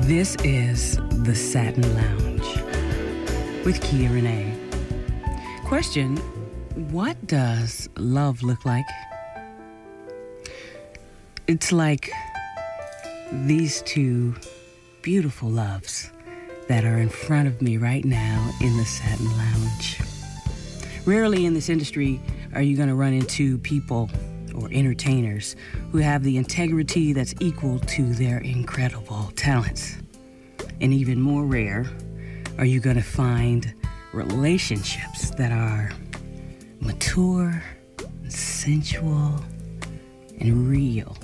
This is the Satin Lounge with Kia René. Question What does love look like? It's like these two beautiful loves that are in front of me right now in the Satin Lounge. Rarely in this industry are you going to run into people or entertainers who have the integrity that's equal to their incredible talents. And even more rare are you going to find relationships that are mature, sensual, and real.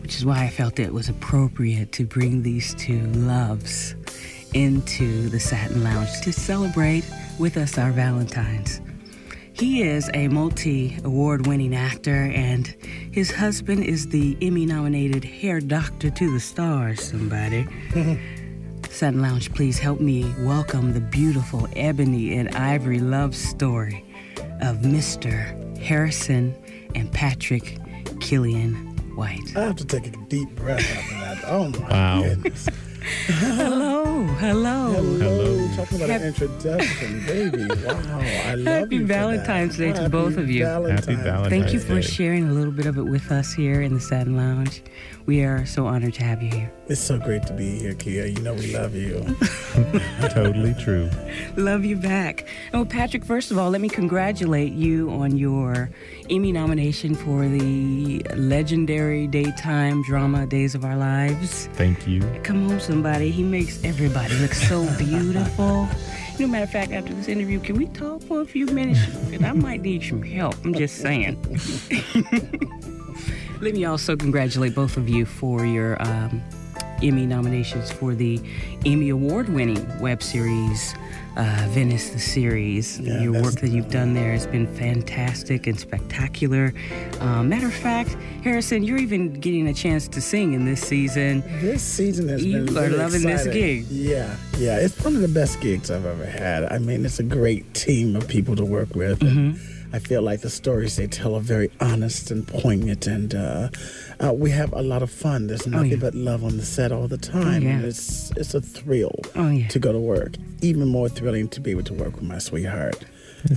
Which is why I felt it was appropriate to bring these two loves into the Satin Lounge to celebrate with us our Valentines. He is a multi award winning actor, and his husband is the Emmy nominated hair doctor to the stars. Somebody. Satin Lounge, please help me welcome the beautiful ebony and ivory love story of Mr. Harrison and Patrick Kilian White. I have to take a deep breath after that. Oh my Wow. goodness. Hello, hello. Hello. Talking about Happy- an introduction, baby. Wow. I love Happy you for that. Valentine's Day to Happy both of you. Valentine's Happy Valentine's Thank you Day. for sharing a little bit of it with us here in the Satin Lounge. We are so honored to have you here. It's so great to be here, Kia. You know we love you. totally true. Love you back. Oh, Patrick, first of all, let me congratulate you on your Emmy nomination for the legendary daytime drama Days of Our Lives. Thank you. Come home, somebody. He makes everybody look so beautiful. You know, matter of fact, after this interview, can we talk for a few minutes? Because I might need some help. I'm just saying. Let me also congratulate both of you for your um, Emmy nominations for the Emmy Award winning web series, uh, Venice the Series. Yeah, your work that you've done there has been fantastic and spectacular. Um, matter of fact, Harrison, you're even getting a chance to sing in this season. This season has You been are really loving this gig. Yeah, yeah. It's one of the best gigs I've ever had. I mean, it's a great team of people to work with. Mm-hmm. I feel like the stories they tell are very honest and poignant, and uh, uh, we have a lot of fun. There's nothing Oh, yeah. but love on the set all the time. yeah. and it's it's a thrill Oh, yeah. to go to work. Even more thrilling to be able to work with my sweetheart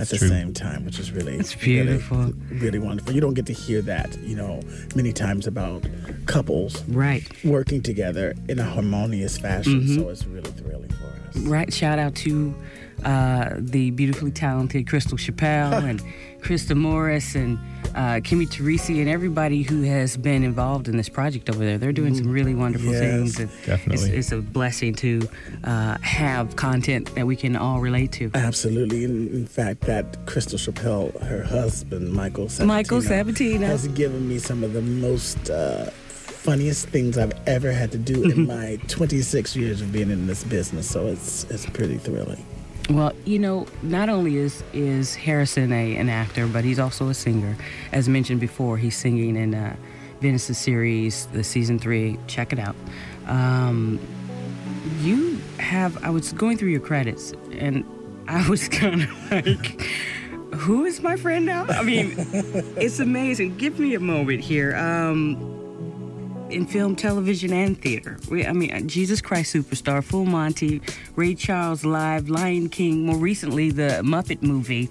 at the true. same time, which is really It's beautiful. really, really wonderful. You don't get to hear that, you know, many times about couples Right. working together in a harmonious fashion. Mm-hmm. So it's really thrilling for us. Right. Shout out to uh, the beautifully talented Crystal Chappell and Krista Morris and uh, Kimmy Turrisi and everybody who has been involved in this project over there. They're doing some really wonderful Yes, things. and definitely. It's, it's a blessing to uh, have content that we can all relate to. Absolutely. In, in fact, that Crystal Chappell, her husband, Michael Sabatino, Michael Sabatino. has given me some of the most uh, funniest things I've ever had to do in my 26 years of being in this business. So it's it's pretty thrilling. Well, you know, not only is is Harrison a an actor, but he's also a singer. As mentioned before, he's singing in uh, Venice's series, the season three. Check it out. Um, you have. I was going through your credits, and I was kind of like. Who is my friend now? I mean, it's amazing. Give me a moment here. Um, in film, television, and theater. We, I mean, Jesus Christ Superstar, Full Monty, Ray Charles Live, Lion King, more recently, the Muppet movie.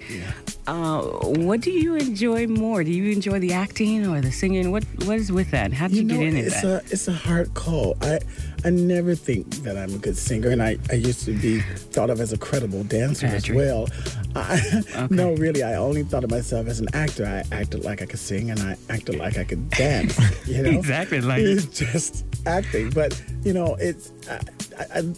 Uh, what do you enjoy more? Do you enjoy the acting or the singing? What What is with that? How did you, You know, get into it's that? a it's a hard call. I I never think that I'm a good singer, and I, I used to be thought of as a credible dancer Patrick. as well. I, No, really, I only thought of myself as an actor. I acted like I could sing, and I acted like I could dance. You know, Exactly, like- it's just acting. But you know, it's I, I,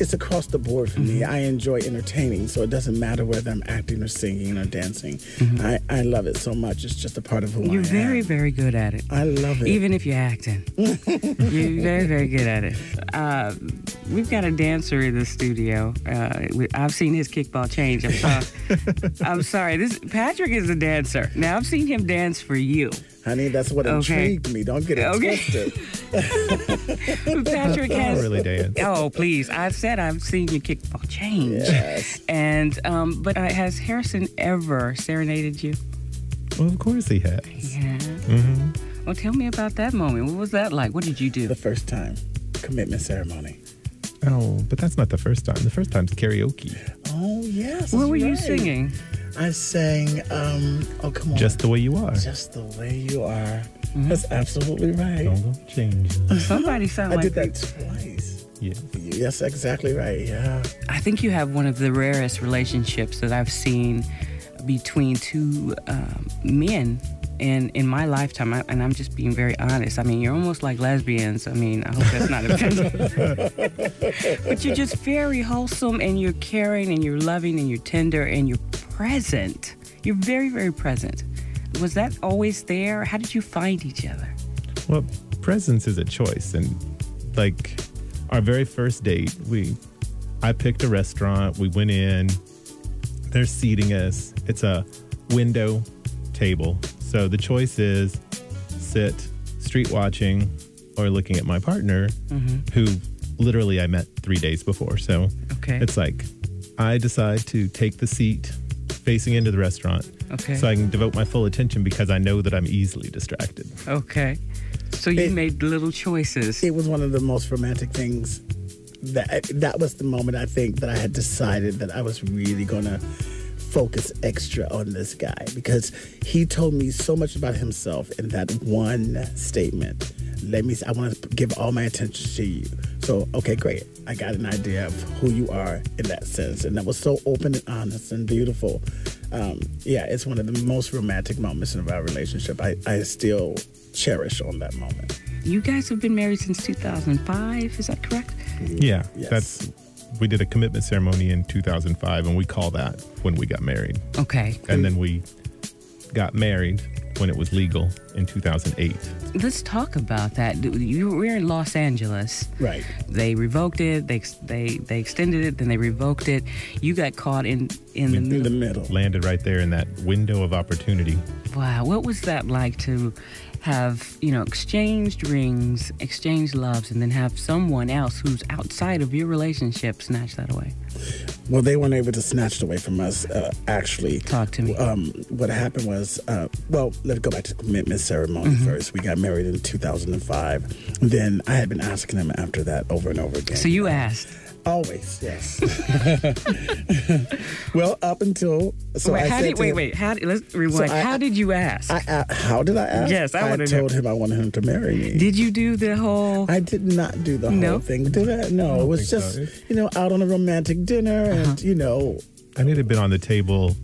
it's across the board for Mm-hmm. me. I enjoy entertaining, so it doesn't matter whether I'm acting or singing or dancing. I, I love it so much. It's just a part of who Mm-hmm. You're I very, am. very good at it. I love it. Even if you're acting, you're very, very good at it. Uh, we've got a dancer in the studio. Uh, we- I've seen his kickball change. I'm sorry. I'm sorry. This Patrick is a dancer. Now I've seen him dance for you. Honey, that's what Okay. intrigued me. Don't get it Okay. twisted. Patrick I has don't really dance. Oh, please! I've said I've seen your kickball change. Yes. And um, but uh, has Harrison ever serenaded you? Well, of course he has. Yeah. Mm-hmm. Well, tell me about that moment. What was that like? What did you do? The first time commitment ceremony. Oh, but that's not the first time. The first time's karaoke. Oh yes. What that's were you singing? I sang. Um, oh come on. Just the way you are. just the way you are. Mm-hmm. That's absolutely right. Don't go change. Somebody sound like I like did that twice. Yeah. Yes, exactly right. Yeah. I think you have one of the rarest relationships that I've seen between two um, men in in my lifetime, I, and I'm just being very honest. I mean, you're almost like lesbians. I mean, I hope that's not offensive, but you're just very wholesome, and you're caring, and you're loving, and you're tender, and you're present. You're very, very present. Was that always there? How did you find each other? Well, presence is a choice, and like our very first date, we I picked a restaurant. We went in. They're seating us. It's a window table, so the choice is sit street watching or looking at my partner, mm-hmm. who literally I met three days before. So Okay. it's like I decide to take the seat facing into the restaurant, Okay. so I can devote my full attention because I know that I'm easily distracted. Okay. So you It- made little choices. It was one of the most romantic things. That that was the moment I think that I had decided that I was really gonna focus extra on this guy because he told me so much about himself in that one statement. Let me. I want to give all my attention to you. So okay, great. I got an idea of who you are in that sense, and that was so open and honest and beautiful. Um, yeah, it's one of the most romantic moments in our relationship. I, I still cherish on that moment. You guys have been married since 2005, is that correct? Yeah, Yes. that's we did a commitment ceremony in 2005, and we call that when we got married, Okay. and then we got married when it was legal in 2008. Let's talk about that. You were in Los Angeles. Right. They revoked it. They they they extended it. Then they revoked it. You got caught in in the In the middle. middle. Landed right there in that window of opportunity. Wow. What was that like to have you know exchanged rings, exchanged loves, and then have someone else who's outside of your relationship snatch that away? Well, they weren't able to snatch it away from us, uh, actually. Talk to me. Um, what happened was, uh, well, let's go back to the commitment ceremony Mm-hmm. first. We got married in 2005. Then I had been asking him after that over and over again. So you asked. Always, yes. well, up until. So wait, I how said did, to wait, him- wait. How did, let's rewind. I- how did you ask? I, a how did I ask? Yes, I wanna know. told him I wanted him to marry me. did you do the whole? I did not do the whole No? thing. Did I? No, it was just, so. you know, out on a romantic dinner Uh-huh. and, you know, And it had been on the table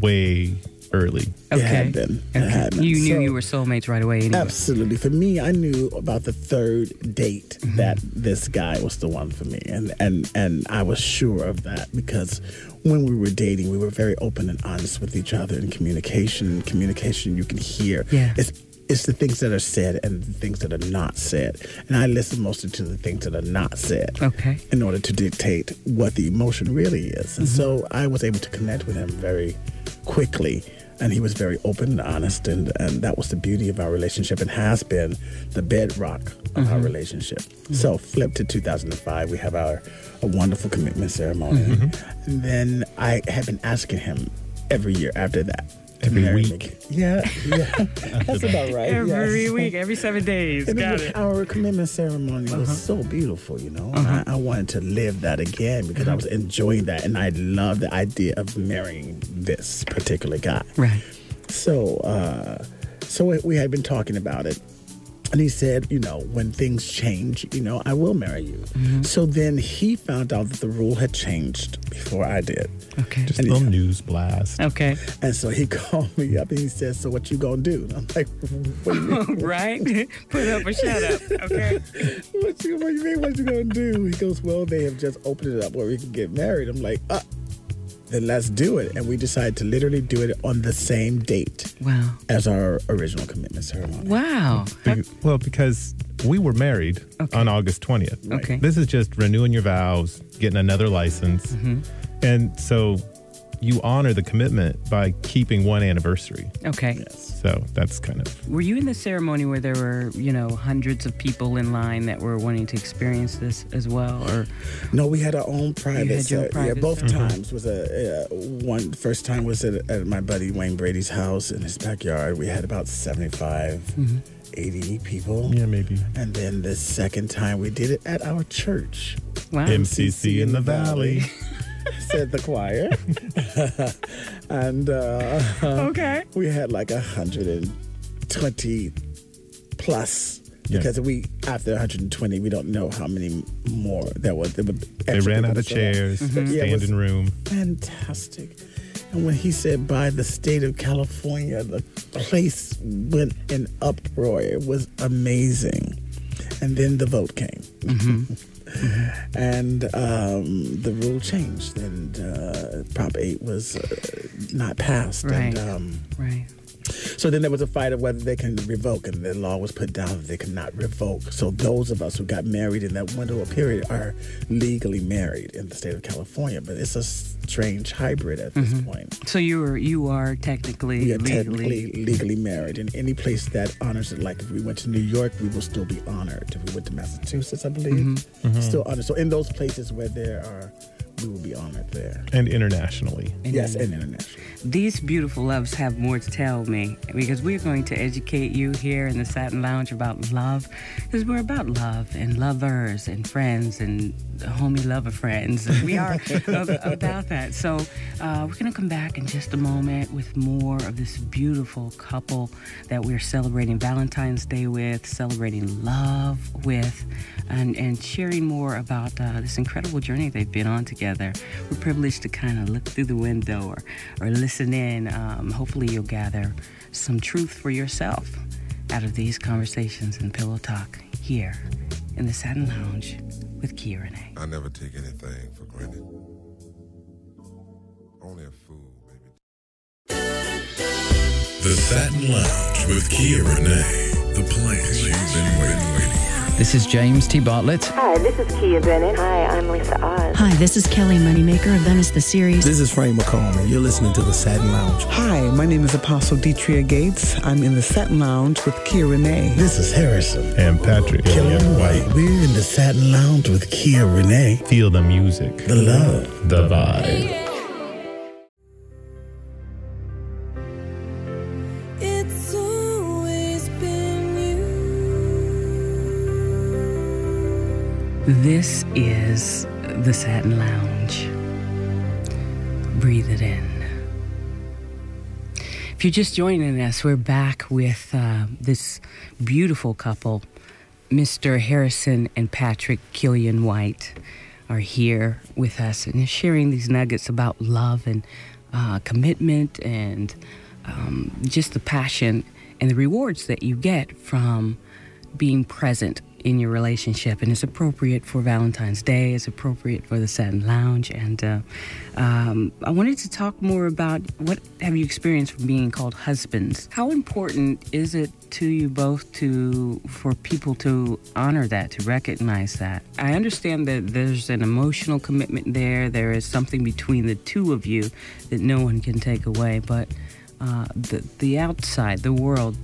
way early. it okay. had been. It had been. You knew So- you were soulmates right away. Anyway. Absolutely. For me, I knew about the third date Mm-hmm. that this guy was the one for me. And, and and I was sure of that because when we were dating, we were very open and honest with each other in communication. And communication you can hear. Yeah. It's it's the things that are said and the things that are not said. And I listen mostly to the things that are not said Okay. in order to dictate what the emotion really is. And so I was able to connect with him very quickly. And he was very open and honest. And, and that was the beauty of our relationship and has been the bedrock of our mm-hmm. relationship. So, flip to 2005, we have our a wonderful commitment ceremony. Mm-hmm. And then I have been asking him every year after that. To Every marry week. Yeah, yeah. That's about right. Every yes. week, every seven days. And Got it. Uh-huh. our commitment ceremony was so beautiful, you know. And I, I wanted to live that again because Uh-huh. I was enjoying that, and I love the idea of marrying this particular guy. Right. So, uh, so we- we had been talking about it, and he said, you know, when things change, you know, I will marry you. Mm-hmm. So then he found out that the rule had changed before I did, Okay. Just a And little he- news blast. Okay. and so he called me up and he said, "So what you gonna do?" And I'm like, "What do you mean?" right? Put up or shut up. Okay. what you, what you mean? What you gonna do? He goes, well, they have just opened it up where we can get married. I'm like, uh, then let's do it. And we decided to literally do it on the same date Wow. as our original commitment ceremony. Wow. Be- Well, because we were married Okay. on August 20th. Okay. This is just renewing your vows, getting another license. Mm-hmm. And so you honor the commitment by keeping one anniversary. Okay. Yes. So that's kind of Were you in the ceremony where there were, you know, hundreds of people in line that were wanting to experience this as well? Or No, we had our own private. had your private yeah, both ceremony. times was a uh, one. First time was at, at my buddy Wayne Brady's house in his backyard. We had about 75, Mm-hmm. 80 people. yeah, maybe And then the second time we did it at our church. wow. MCC in the Valley. said the choir. and uh, okay. we had like a 120 plus. Yeah. Because we, after 120, we don't know how many more there was. There were They ran out of to show up. chairs, Yeah, standing room. fantastic. And when he said by the state of California, the place went in uproar. It was amazing. And then the vote came. and um, the rule changed, and uh, Prop 8 was uh, not passed. Right. And um, Right. So then there was a fight of whether they can revoke, and the law was put down that they cannot revoke. So those of us who got married in that window of period are legally married in the state of California, but it's a strange hybrid at this mm-hmm. point. So you were you are technically We are legally technically legally married in any place that honors it. Like if we went to New York, we will still be honored. If we went to Massachusetts, I believe, mm-hmm. Mm-hmm. still honored. So in those places where there are, we will be honored there. And internationally. Yes, and international. These beautiful loves have more to tell me because we're going to educate you here in the Satin Lounge about love because we're about love and lovers and friends and homie lover friends. We are about that. So uh, we're going to come back in just a moment with more of this beautiful couple that we're celebrating Valentine's Day with, celebrating love with, and, and sharing more about uh, this incredible journey they've been on together. We're privileged to kind of look through the window or, or listen in. Um, hopefully, you'll gather some truth for yourself out of these conversations and pillow talk here in the Satin Lounge with Kia René. I never take anything for granted. Only a fool, maybe. The Satin Lounge with Kia René. The place you've been waiting, waiting. This is James T. Bartlett. Hi, this is Kia Bennett. Hi, I'm Lisa Oz. Hi, this is Kelly Moneymaker of Venice the Series. This is Frank McComb, and you're listening to the Satin Lounge. Hi, my name is Apostle Detria Gates. I'm in the Satin Lounge with Kia René. This is Harrison. And Patrick Kilian White. We're in the Satin Lounge with Kia René. Feel the music, The love. the vibe. It's always This is the Satin Lounge. Breathe it in. If you're just joining us, we're back with uh, this beautiful couple. Mr. Harrison and Patrick Kilian White are here with us and sharing these nuggets about love and uh, commitment and um, just the passion and the rewards that you get from being present in your relationship and it's appropriate for valentine's day it's appropriate for the satin lounge and uh, um, i wanted to talk more about what have you experienced from being called husbands? How important is it to you both to for people to honor that to recognize that? I understand that there's an emotional commitment there there is something between the two of you that no one can take away but uh, the, the outside the world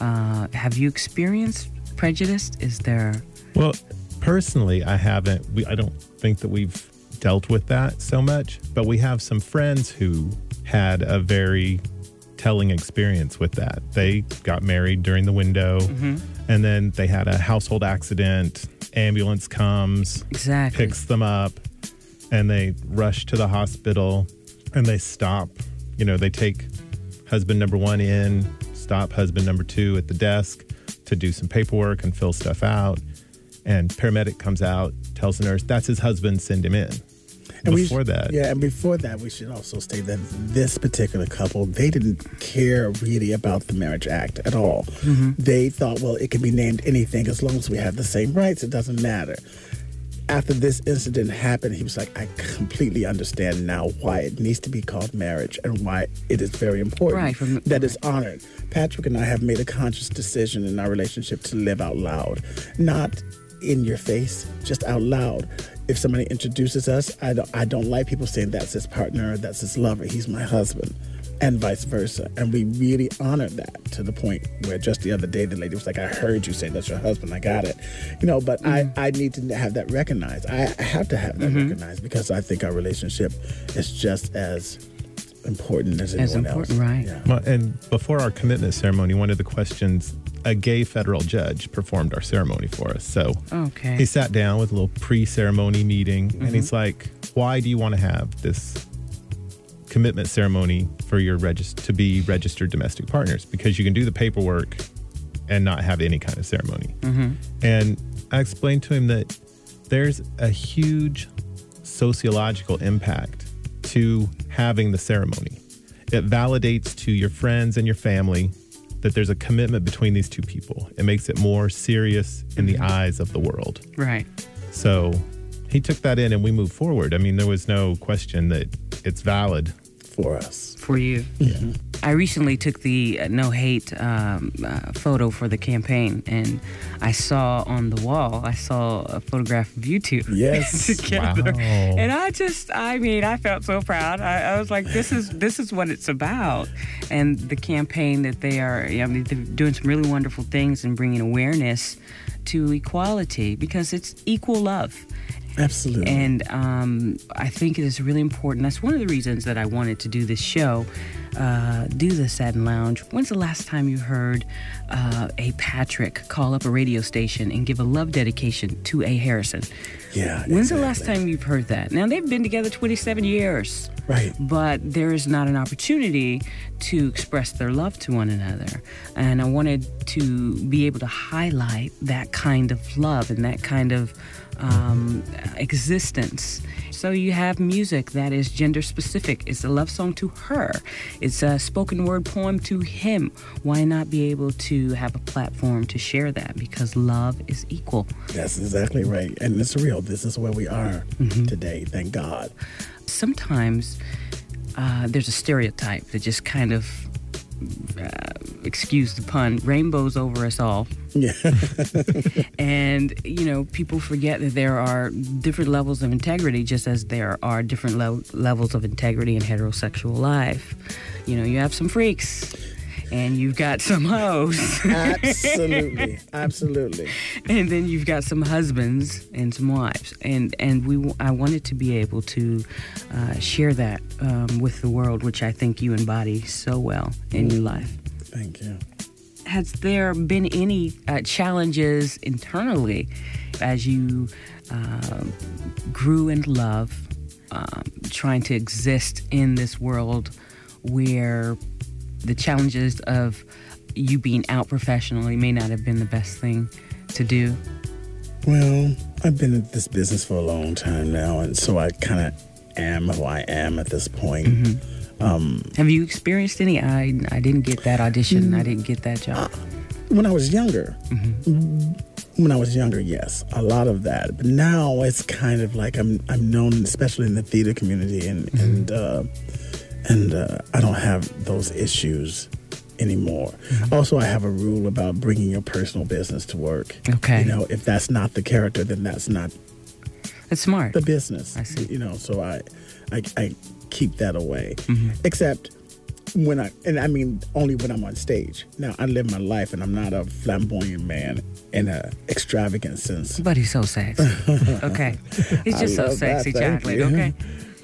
uh, have you experienced prejudice? Is there? Well, personally, I haven't. We, I don't think that we've dealt with that so much, but we have some friends who had a very telling experience with that. They got married during the window, mm-hmm. and then they had a household accident. Ambulance comes, Exactly. picks them up, and they rush to the hospital, and they stop. You know, they take husband number one in, stop husband number two at the desk to do some paperwork and fill stuff out. And paramedic comes out, tells the nurse that's his husband, send him in. And we Before sh- that, yeah, and before that, we should also state that this particular couple, they didn't care really about the Marriage Act at all. Mm-hmm. They thought, well, it can be named anything as long as we have the same rights, it doesn't matter. After this incident happened, he was like, I completely understand now why it needs to be called marriage and why it is very important Right, from that it's honored. Patrick and I have made a conscious decision in our relationship to live out loud, not in your face, just out loud. if somebody introduces us, I don't I don't like people saying that's his partner, that's his lover, he's my husband, and vice versa. And we really honor that to the point where just the other day the lady was like, I heard you say that's your husband, I got it. You know, but I, mm-hmm. I need to have that recognized. I, I have to have that mm-hmm. recognized because I think our relationship is just as important as As anyone important, else. right. Yeah. Well, and before our commitment ceremony, one of the questions a gay federal judge performed our ceremony for us. So Okay. he sat down with a little pre-ceremony meeting, and he's mm-hmm. like, "Why do you want to have this commitment ceremony for your regis- to be registered domestic partners? Because you can do the paperwork and not have any kind of ceremony." Mm-hmm. And I explained to him that there's a huge sociological impact to having the ceremony. It validates to your friends and your family that there's a commitment between these two people. It makes it more serious in the mm-hmm. eyes of the world. Right. So he took that in and we moved forward. I mean, there was no question that it's valid. For us. For you. Yeah. I recently took the uh, no hate um, uh, photo for the campaign, and I saw on the wall, I saw a photograph of you two Yes. together, Wow. and I just, I mean, I felt so proud. I, I was like, this is this is what it's about, and the campaign that they are, I mean, they're doing some really wonderful things and bringing awareness to equality because it's equal love. Absolutely. And um, I think it is really important. That's one of the reasons that I wanted to do this show, uh, do the Satin Lounge. When's the last time you heard uh, a Patrick call up a radio station and give a love dedication to a Harrison? yeah. When's the last time you've heard that? Now, they've been together 27 years Right. but there is not an opportunity to express their love to one another. And I wanted to be able to highlight that kind of love and that kind of um, existence. So you have music that is gender specific. It's a love song to her. It's a spoken word poem to him. Why not be able to have a platform to share that? Because love is equal. That's exactly right. And it's real. This is where we are today. Thank God. sometimes uh, there's a stereotype that just kind of, uh, excuse the pun, rainbows over us all. Yeah. And, you know, people forget that there are different levels of integrity, just as there are different lev- levels of integrity in heterosexual life. You know, you have some freaks. And you've got some hoes. Absolutely. Absolutely. and then you've got some husbands and some wives and and we i wanted to be able to uh, share that um, with the world which i think you embody so well in your life Thank you. has there been any uh, challenges internally as you uh, grew in love um, trying to exist in this world where the challenges of you being out professionally may not have been the best thing to do Well, I've been in this business for a long time now, and so I kind of am who I am at this point. Mm-hmm. Um, Have you experienced any? I I didn't get that audition. I mm, didn't get that job. Uh, when I was younger, mm-hmm. mm, when I was younger, yes, a lot of that. But now it's kind of like I'm I'm known, especially in the theater community, and mm-hmm. and uh, and uh, I don't have those issues anymore. Also, I have a rule about bringing your personal business to work. Okay. you know, if that's not the character, then that's not That's smart. the business. I see. You know, so I, I, I keep that away. Mm-hmm. Except when I, and I mean only when I'm on stage. Now I live my life, and I'm not a flamboyant man in a extravagant sense. But he's so sexy. Okay, he's just so that, sexy, chocolate. Okay.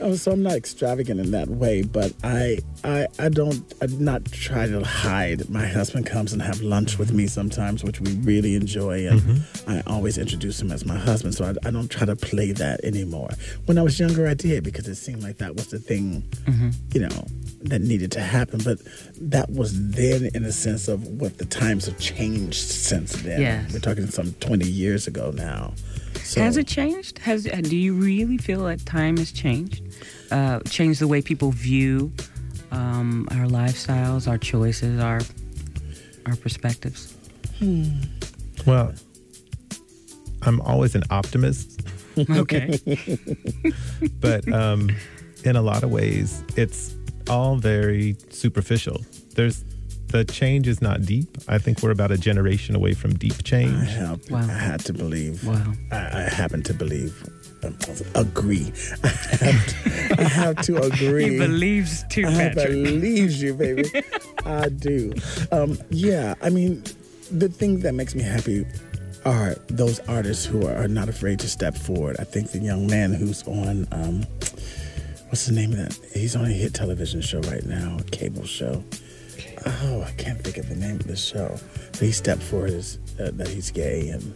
Oh, so I'm not extravagant in that way, but I, I, I don't, I not try to hide. My husband comes and have lunch with me sometimes, which we really enjoy, and mm-hmm. I always introduce him as my husband. So I, I don't try to play that anymore. When I was younger, I did because it seemed like that was the thing, mm-hmm. you know, that needed to happen. But that was then in a sense of what the times have changed since then. Yes. We're talking some 20 years ago now. So, Has it changed? Has uh, do you really feel that time has changed? Uh, changed the way people view um, our lifestyles, our choices, our our perspectives. Well, I'm always an optimist, Okay. but um, in a lot of ways, it's all very superficial. There's the change is not deep. I think we're about a generation away from deep I change. have, Wow. I had to believe. Wow. I, I happen to believe. um, agree. I have to, I have to agree. He believes too, I Patrick. believes you, baby. I do. Um, yeah, I mean, the thing that makes me happy are those artists who are, are not afraid to step forward. I think the young man who's on, um, what's the name of that? He's on a hit television show right now, a cable show. Oh, I can't think of the name of the show. But he stepped forward as, uh, that he's gay and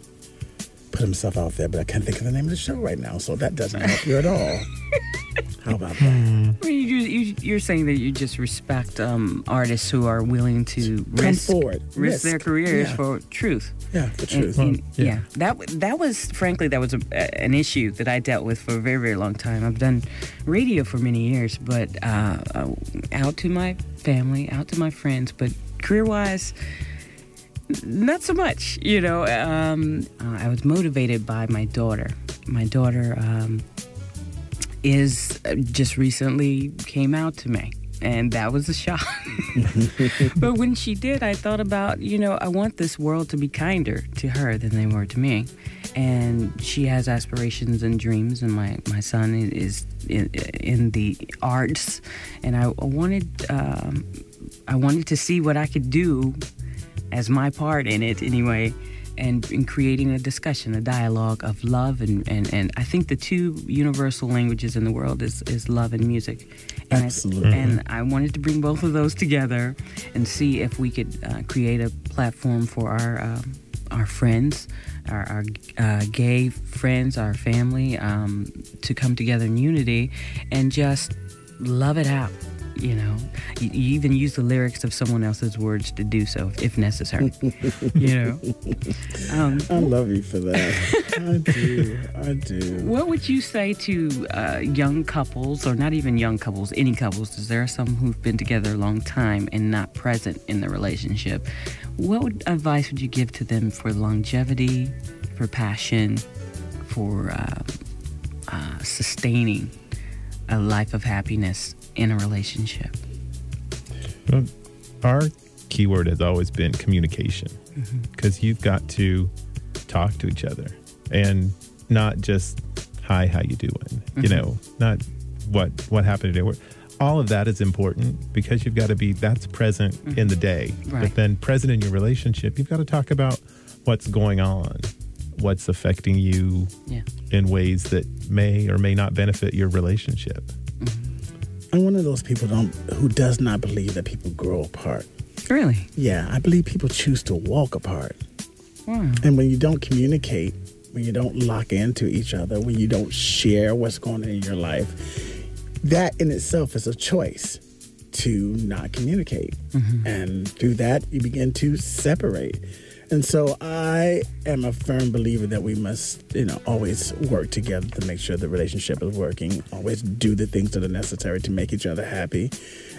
put himself out there, but I can't think of the name of the show right now, so that doesn't help you at all. How about that? I mean, you, you, you're saying that you just respect um, artists who are willing to Come risk, forward. risk their careers Yeah. for truth. Yeah, the truth. and- yeah. yeah. that that was frankly that was a, a- an issue that I dealt with for a very very long time. I've done radio for many years, but uh, uh, out to my family, out to my friends, but career wise, not so much. You know, um, uh, I was motivated by my daughter. My daughter um, is uh, just recently came out to me. And that was a shock. but when she did, I thought about, you know, I want this world to be kinder to her than they were to me. And she has aspirations and dreams, and my, my son is in, in the arts. And I wanted, um, I wanted to see what I could do as my part in it anyway and in creating a discussion a dialogue of love and, and, and i think the two universal languages in the world is, is love and music and Absolutely. I, and i wanted to bring both of those together and see if we could uh, create a platform for our um, our friends our, our uh, gay friends our family um, to come together in unity and just love it out you know you, you even use the lyrics of someone else's words to do so if necessary you know um, I love you for that. I do. I do. what would you say to uh, young couples or not even young couples any couples because there are some who've been together a long time and not present in the relationship what would, advice would you give to them for longevity for passion for uh, uh, sustaining a life of happiness in a relationship? Well, our keyword has always been communication mm-hmm. because you've got to talk to each other and not just hi how you doing? You mm-hmm. know not what what happened today? All of that is important because you've got to be that's present in the mm-hmm. day. Right. but then present in your relationship you've got to talk about what's going on what's affecting you yeah. in ways that may or may not benefit your relationship I'm one of those people don't, who does not believe that people grow apart. really Yeah, I believe people choose to walk apart. wow. And when you don't communicate, when you don't lock into each other, when you don't share what's going on in your life, that in itself is a choice to not communicate. Mm-hmm. And through that, you begin to separate. And so I am a firm believer that we must, you know, always work together to make sure the relationship is working, always do the things that are necessary to make each other happy.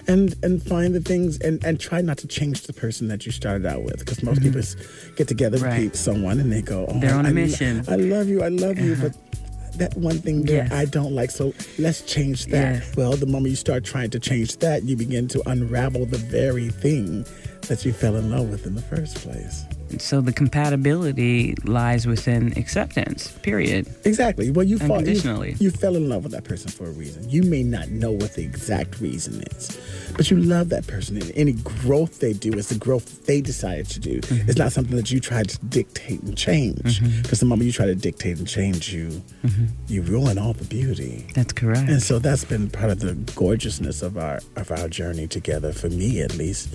And and find the things and, and try not to change the person that you started out with. Because most mm-hmm. people get together with Right. pe- someone and they go, oh, They're on a I lo- mission. I love you, I love you, uh-huh. but that one thing that Yes. I don't like. So let's change that. Yes. Well, the moment you start trying to change that, you begin to unravel the very thing that you fell in love with in the first place. So the compatibility lies within acceptance, period. Exactly. Well, you fall, you, you fell in love with that person for a reason. You may not know what the exact reason is, but you love that person. And any growth they do is the growth they decided to do. Mm-hmm. It's not something that you tried to dictate and change. Because the moment you try to dictate and change, you you ruin all the beauty. That's correct. And so that's been part of the gorgeousness of our of our journey together, for me at least.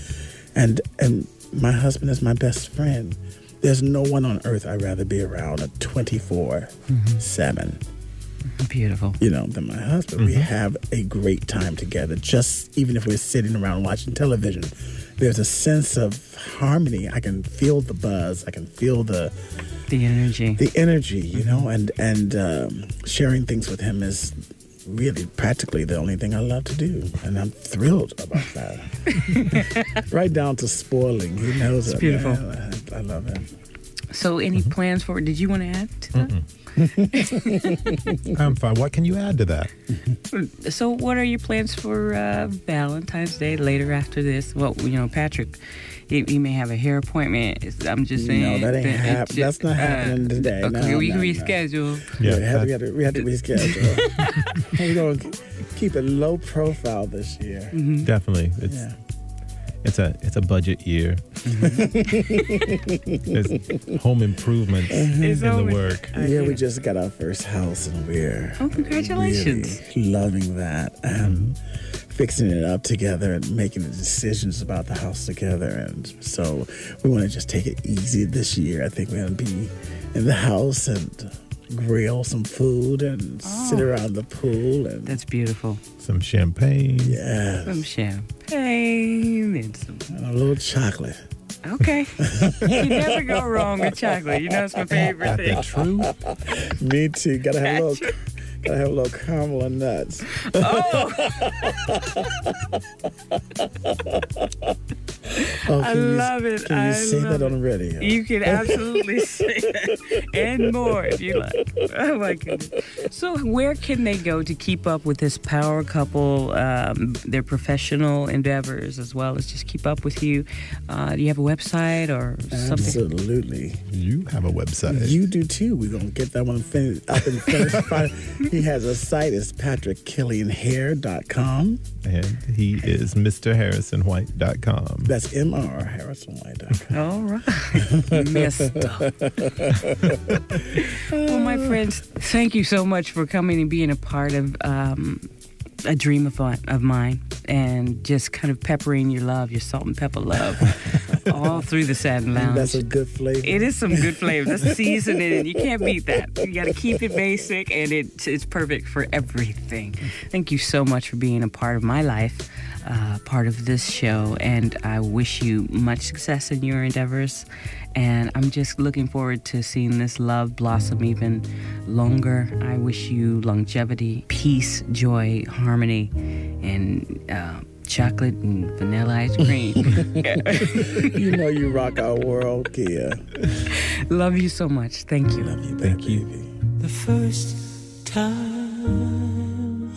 And and my husband is my best friend. There's no one on earth I'd rather be around a 24 7, mm-hmm. Beautiful. you know, than my husband. We mm-hmm. have a great time together. Just even if we're sitting around watching television, there's a sense of harmony. I can feel the buzz. I can feel the The energy. the energy, you mm-hmm. know, and and um, sharing things with him is really practically the only thing I love to do, and I'm thrilled about that. right down to spoiling, he knows It's it. beautiful. man. I, I love him. So, any plans for? Did you want to add to that? i'm fine what can you add to that So, what are your plans for uh, Valentine's Day later after this? Well, you know, Patrick, he, he may have a hair appointment. It's- I'm just saying. No, that ain't it hap- just- that's not uh, happening today. Okay, No, we no, can no. reschedule. Yeah, Yeah, we, have, we, that's- have to, we have to reschedule. We're going to keep it low profile this year. Mm-hmm. Definitely. It's Yeah. it's a it's a budget year. Mm-hmm. it's home improvements It's in the always- work. Yeah, we just got our first house and we're Oh, congratulations. really loving that and fixing it up together and making the decisions about the house together. And so we want to just take it easy this year. I think we're going to be in the house and grill some food and sit oh. around the pool and That's beautiful. Some champagne. yeah, Some champagne and some. and a little chocolate. Okay. you never go wrong with chocolate. You know it's my favorite thing. True. Me too. Gotta have a little, gotta have a little caramel and nuts. Oh, I can you- love it. Can you I say that on it. the radio? You can absolutely say that and more if you like. Oh my goodness. So, where can they go to keep up with this power couple, um, their professional endeavors, as well as just keep up with you? Uh, do you have a website or something? Absolutely. You have a website. You do too. We're gonna get that one finished up and finished. He has a site. It's patrickkillianhair.com. and he is MrHarrisonWhite.com. That's M R Harrison White. All right. Mister. well, my friends, thank you so much for coming and being a part of um, a dream of, of mine and just kind of peppering your love, your salt and pepper love, all through the Satin Lounge. That's a good flavor. It is some good flavor. That's seasoning, and you can't beat that. You got to keep it basic, and it, it's perfect for everything. Thank you so much for being a part of my life, uh, part of this show, and I wish you much success in your endeavors. And I'm just looking forward to seeing this love blossom even longer. I wish you longevity, peace, joy, harmony, and. Uh, chocolate and vanilla ice cream. you know you rock our world, Kia. Love you so much. Thank you. Love you, baby. Thank you. The first time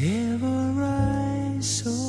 ever I saw.